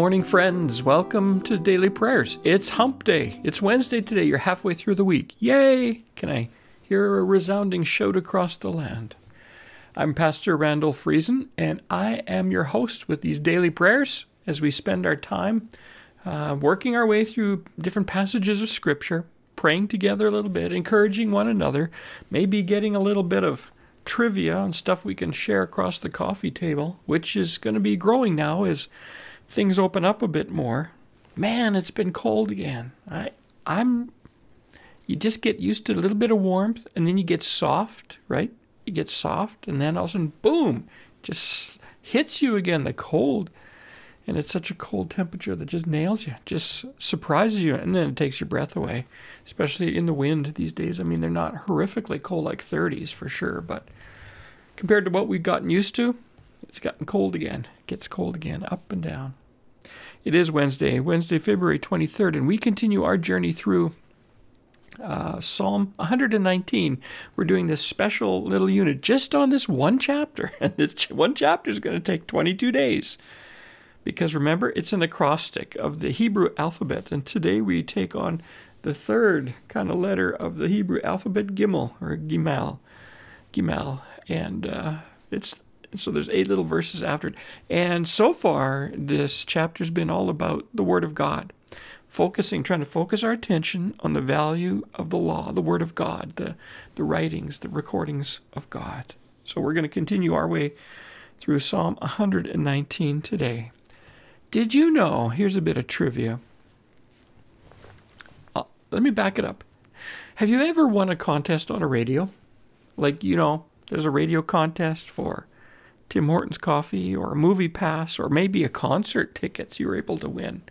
Morning, friends. Welcome to Daily Prayers. It's Hump Day. It's Wednesday today. You're halfway through the week. Yay! Can I hear a resounding shout across the land? I'm Pastor Randall Friesen, and I am your host with these daily prayers as we spend our time uh, working our way through different passages of Scripture, praying together a little bit, encouraging one another, maybe getting a little bit of trivia and stuff we can share across the coffee table, which is going to be growing now as things open up a bit more. Man, it's been cold again. I I'm you just get used to a little bit of warmth and then you get soft, right? You get soft and then all of a sudden boom, just hits you again the cold. And it's such a cold temperature that just nails you, just surprises you, and then it takes your breath away, especially in the wind these days. I mean, they're not horrifically cold like 30s for sure, but compared to what we've gotten used to, it's gotten cold again. It gets cold again, up and down. It is Wednesday, Wednesday, February 23rd, and we continue our journey through uh, Psalm 119. We're doing this special little unit just on this one chapter. And this one chapter is going to take 22 days. Because remember, it's an acrostic of the Hebrew alphabet. And today we take on the third kind of letter of the Hebrew alphabet, Gimel, or Gimel, Gimel, And uh, it's so there's eight little verses after it. And so far, this chapter's been all about the Word of God, focusing, trying to focus our attention on the value of the law, the Word of God, the, the writings, the recordings of God. So we're going to continue our way through Psalm 119 today. Did you know? Here's a bit of trivia. Uh, let me back it up. Have you ever won a contest on a radio? Like, you know, there's a radio contest for Tim Hortons coffee or a movie pass or maybe a concert tickets you were able to win.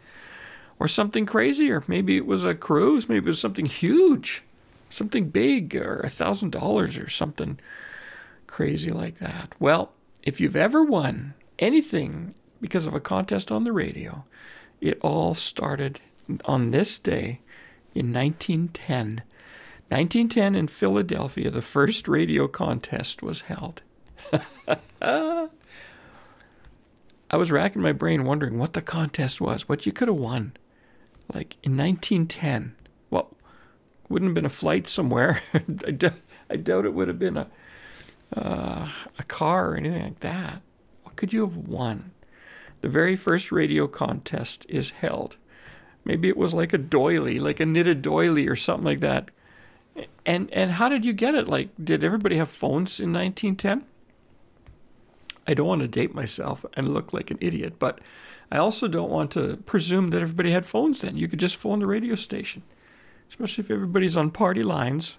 Or something crazier. Maybe it was a cruise, maybe it was something huge, something big or a thousand dollars or something crazy like that. Well, if you've ever won anything because of a contest on the radio, it all started on this day in 1910. 1910 in Philadelphia, the first radio contest was held. I was racking my brain wondering what the contest was, what you could have won. Like in 1910. Well, wouldn't have been a flight somewhere. I, doubt, I doubt it would have been a, uh, a car or anything like that. What could you have won? The very first radio contest is held. Maybe it was like a doily, like a knitted doily or something like that. And and how did you get it? Like, did everybody have phones in 1910? I don't want to date myself and look like an idiot, but I also don't want to presume that everybody had phones then. You could just phone the radio station, especially if everybody's on party lines.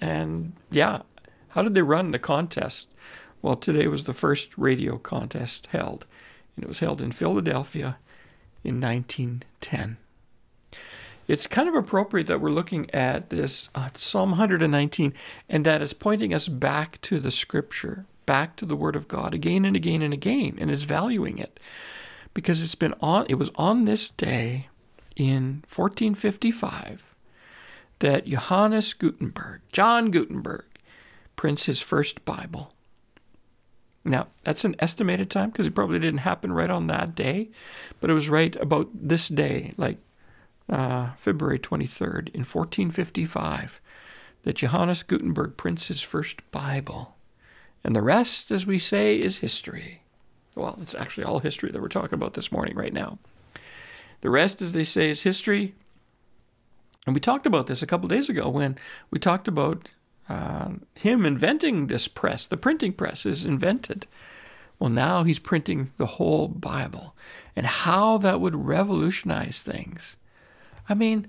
And yeah, how did they run the contest? Well, today was the first radio contest held, and it was held in Philadelphia in 1910. It's kind of appropriate that we're looking at this uh, Psalm 119 and that is pointing us back to the scripture back to the Word of God again and again and again and is valuing it because it's been on it was on this day in 1455 that Johannes Gutenberg, John Gutenberg, prints his first Bible. Now, that's an estimated time because it probably didn't happen right on that day, but it was right about this day, like uh, February 23rd in 1455, that Johannes Gutenberg prints his first Bible. And the rest, as we say, is history. Well, it's actually all history that we're talking about this morning, right now. The rest, as they say, is history. And we talked about this a couple days ago when we talked about uh, him inventing this press. The printing press is invented. Well, now he's printing the whole Bible and how that would revolutionize things. I mean,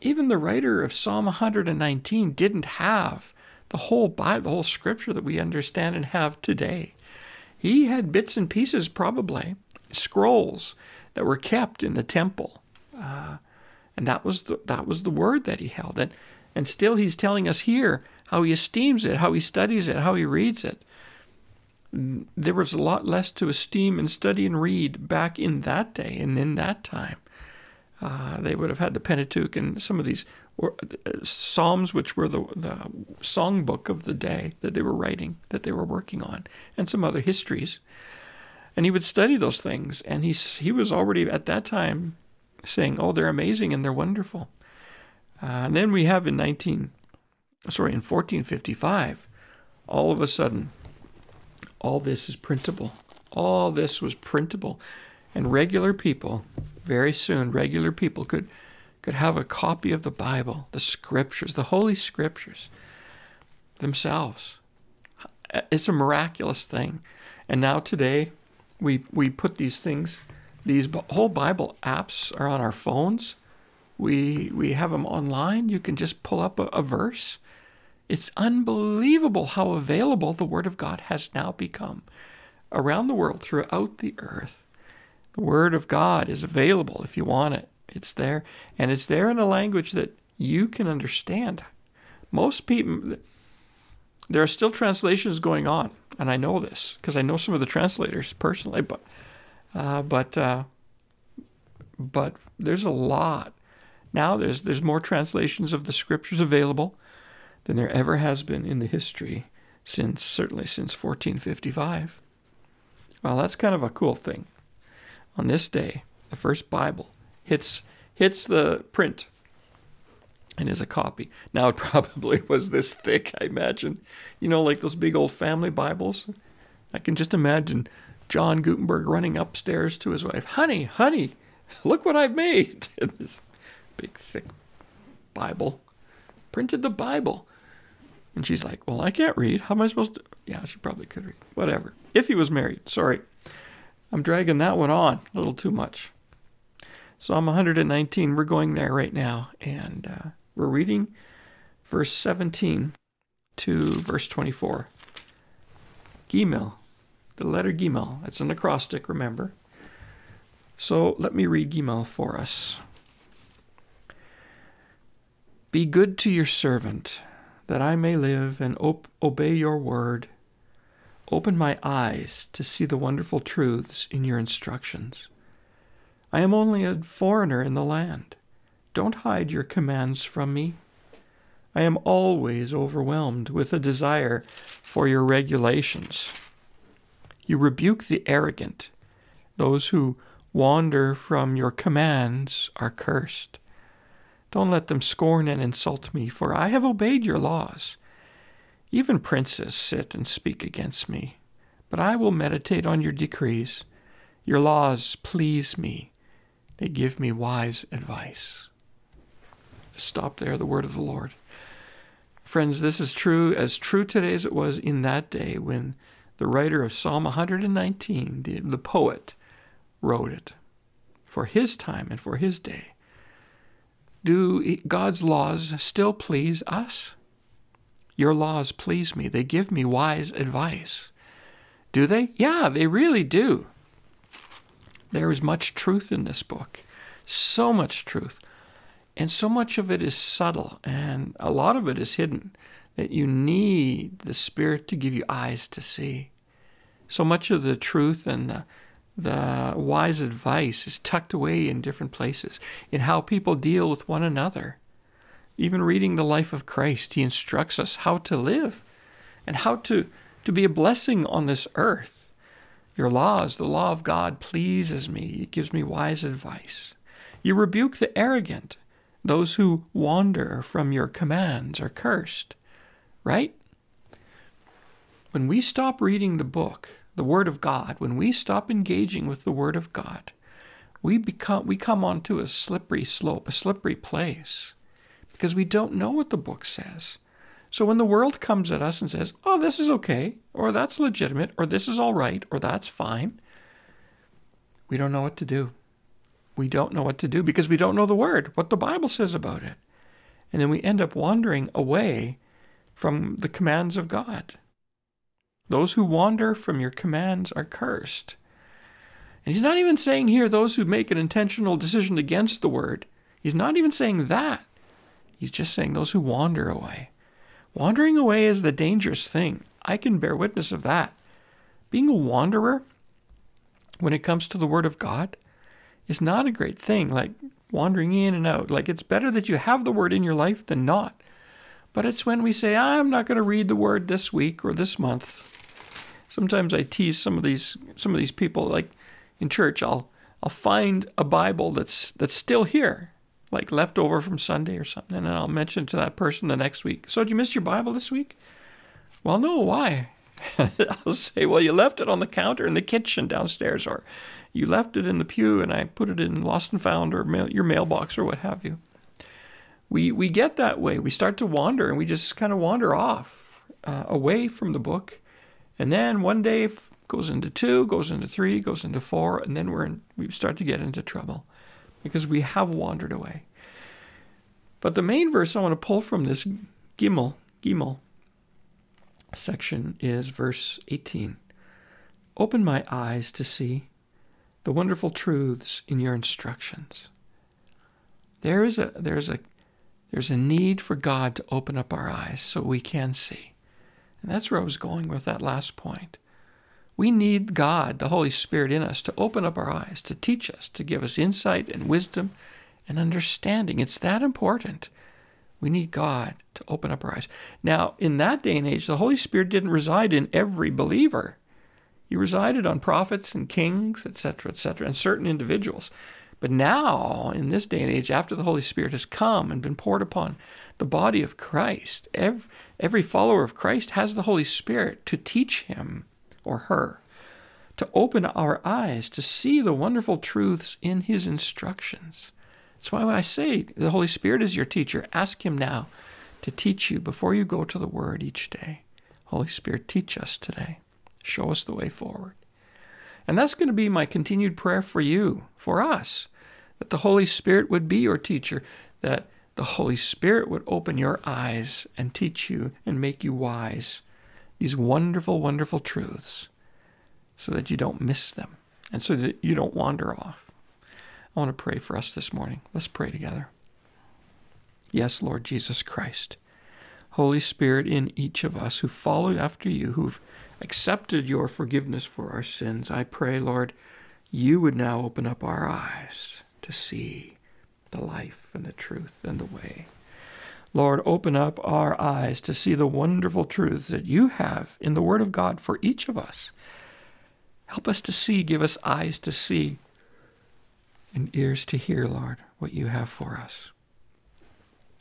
even the writer of Psalm 119 didn't have the whole Bible, the whole scripture that we understand and have today. He had bits and pieces, probably, scrolls that were kept in the temple. Uh, and that was the, that was the word that he held. And, and still he's telling us here how he esteems it, how he studies it, how he reads it. There was a lot less to esteem and study and read back in that day and in that time. Uh, they would have had the Pentateuch and some of these or, uh, psalms, which were the, the songbook of the day that they were writing, that they were working on, and some other histories. And he would study those things. And he, he was already at that time saying, oh, they're amazing and they're wonderful. Uh, and then we have in 19, sorry, in 1455, all of a sudden, all this is printable. All this was printable. And regular people, very soon, regular people could, could have a copy of the Bible, the scriptures, the Holy Scriptures themselves. It's a miraculous thing. And now today, we, we put these things, these whole Bible apps are on our phones. We, we have them online. You can just pull up a, a verse. It's unbelievable how available the Word of God has now become around the world, throughout the earth. The Word of God is available if you want it. It's there, and it's there in a language that you can understand. Most people, there are still translations going on, and I know this because I know some of the translators personally. But, uh, but, uh, but there's a lot now. There's there's more translations of the scriptures available than there ever has been in the history since certainly since 1455. Well, that's kind of a cool thing. On this day, the first Bible hits hits the print and is a copy. Now it probably was this thick, I imagine. You know, like those big old family Bibles. I can just imagine John Gutenberg running upstairs to his wife, "Honey, honey, look what I've made!" this big thick Bible, printed the Bible, and she's like, "Well, I can't read. How am I supposed to?" Yeah, she probably could read. Whatever. If he was married, sorry, I'm dragging that one on a little too much. Psalm 119. We're going there right now, and. Uh, we're reading verse 17 to verse 24. Gimel, the letter Gimel. It's an acrostic, remember. So let me read Gimel for us. Be good to your servant, that I may live and op- obey your word. Open my eyes to see the wonderful truths in your instructions. I am only a foreigner in the land. Don't hide your commands from me. I am always overwhelmed with a desire for your regulations. You rebuke the arrogant. Those who wander from your commands are cursed. Don't let them scorn and insult me, for I have obeyed your laws. Even princes sit and speak against me, but I will meditate on your decrees. Your laws please me, they give me wise advice. Stop there, the word of the Lord. Friends, this is true, as true today as it was in that day when the writer of Psalm 119, the, the poet, wrote it for his time and for his day. Do God's laws still please us? Your laws please me. They give me wise advice. Do they? Yeah, they really do. There is much truth in this book. So much truth. And so much of it is subtle and a lot of it is hidden that you need the Spirit to give you eyes to see. So much of the truth and the, the wise advice is tucked away in different places in how people deal with one another. Even reading the life of Christ, he instructs us how to live and how to, to be a blessing on this earth. Your laws, the law of God, pleases me. It gives me wise advice. You rebuke the arrogant those who wander from your commands are cursed, right? When we stop reading the book, the Word of God, when we stop engaging with the Word of God, we become we come onto a slippery slope, a slippery place, because we don't know what the book says. So when the world comes at us and says, "Oh, this is okay," or "That's legitimate," or "This is all right," or "That's fine," we don't know what to do we don't know what to do because we don't know the word, what the Bible says about it. And then we end up wandering away from the commands of God. Those who wander from your commands are cursed. And he's not even saying here those who make an intentional decision against the word. He's not even saying that. He's just saying those who wander away. Wandering away is the dangerous thing. I can bear witness of that. Being a wanderer, when it comes to the Word of God, is not a great thing, like wandering in and out. Like it's better that you have the word in your life than not. But it's when we say, I'm not going to read the word this week or this month. Sometimes I tease some of these some of these people like in church. I'll I'll find a Bible that's that's still here, like left over from Sunday or something, and I'll mention to that person the next week. So did you miss your Bible this week? Well, no. Why? I'll say, well, you left it on the counter in the kitchen downstairs, or you left it in the pew and I put it in lost and found or mail, your mailbox or what have you. We we get that way. We start to wander and we just kind of wander off uh, away from the book, and then one day goes into two, goes into three, goes into four, and then we're in, we start to get into trouble because we have wandered away. But the main verse I want to pull from this Gimel, Gimel section is verse 18. Open my eyes to see the wonderful truths in your instructions. There is a there's a there's a need for God to open up our eyes so we can see. And that's where I was going with that last point. We need God, the Holy Spirit in us, to open up our eyes, to teach us, to give us insight and wisdom and understanding. It's that important. We need God to open up our eyes. Now, in that day and age, the Holy Spirit didn't reside in every believer. He resided on prophets and kings, etc., etc., and certain individuals. But now, in this day and age, after the Holy Spirit has come and been poured upon the body of Christ, every, every follower of Christ has the Holy Spirit to teach him or her, to open our eyes to see the wonderful truths in His instructions. That's why I say the Holy Spirit is your teacher. Ask Him now to teach you before you go to the Word each day. Holy Spirit, teach us today. Show us the way forward. And that's going to be my continued prayer for you, for us, that the Holy Spirit would be your teacher, that the Holy Spirit would open your eyes and teach you and make you wise these wonderful, wonderful truths so that you don't miss them and so that you don't wander off. I want to pray for us this morning. Let's pray together. Yes, Lord Jesus Christ, Holy Spirit in each of us who follow after you, who've accepted your forgiveness for our sins, I pray, Lord, you would now open up our eyes to see the life and the truth and the way. Lord, open up our eyes to see the wonderful truths that you have in the Word of God for each of us. Help us to see, give us eyes to see, and ears to hear, Lord, what you have for us.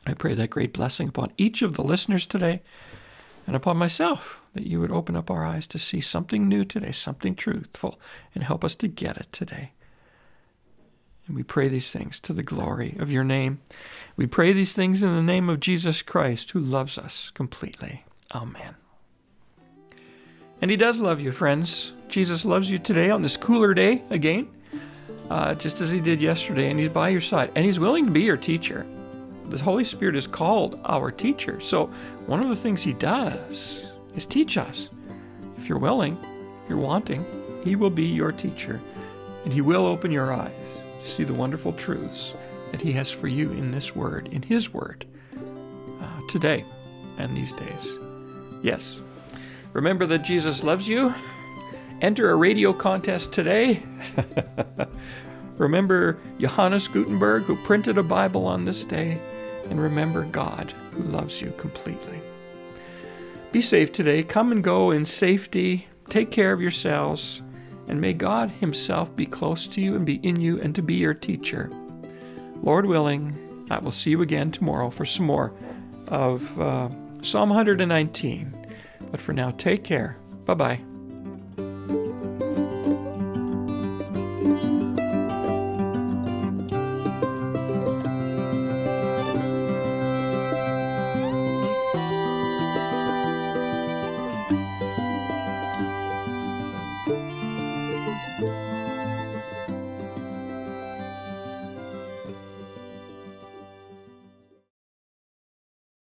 I pray that great blessing upon each of the listeners today and upon myself, that you would open up our eyes to see something new today, something truthful, and help us to get it today. And we pray these things to the glory of your name. We pray these things in the name of Jesus Christ, who loves us completely. Amen. And he does love you, friends. Jesus loves you today on this cooler day again, uh, just as he did yesterday, and he's by your side, and he's willing to be your teacher. The Holy Spirit is called our teacher. So, one of the things he does is teach us. If you're willing, if you're wanting, he will be your teacher, and he will open your eyes see the wonderful truths that He has for you in this Word, in His Word, uh, today and these days. Yes, remember that Jesus loves you. Enter a radio contest today. remember Johannes Gutenberg, who printed a Bible on this day. And remember God, who loves you completely. Be safe today. Come and go in safety. Take care of yourselves and may God Himself be close to you and be in you and to be your teacher. Lord willing, I will see you again tomorrow for some more of uh, Psalm 119. But for now, take care. Bye bye.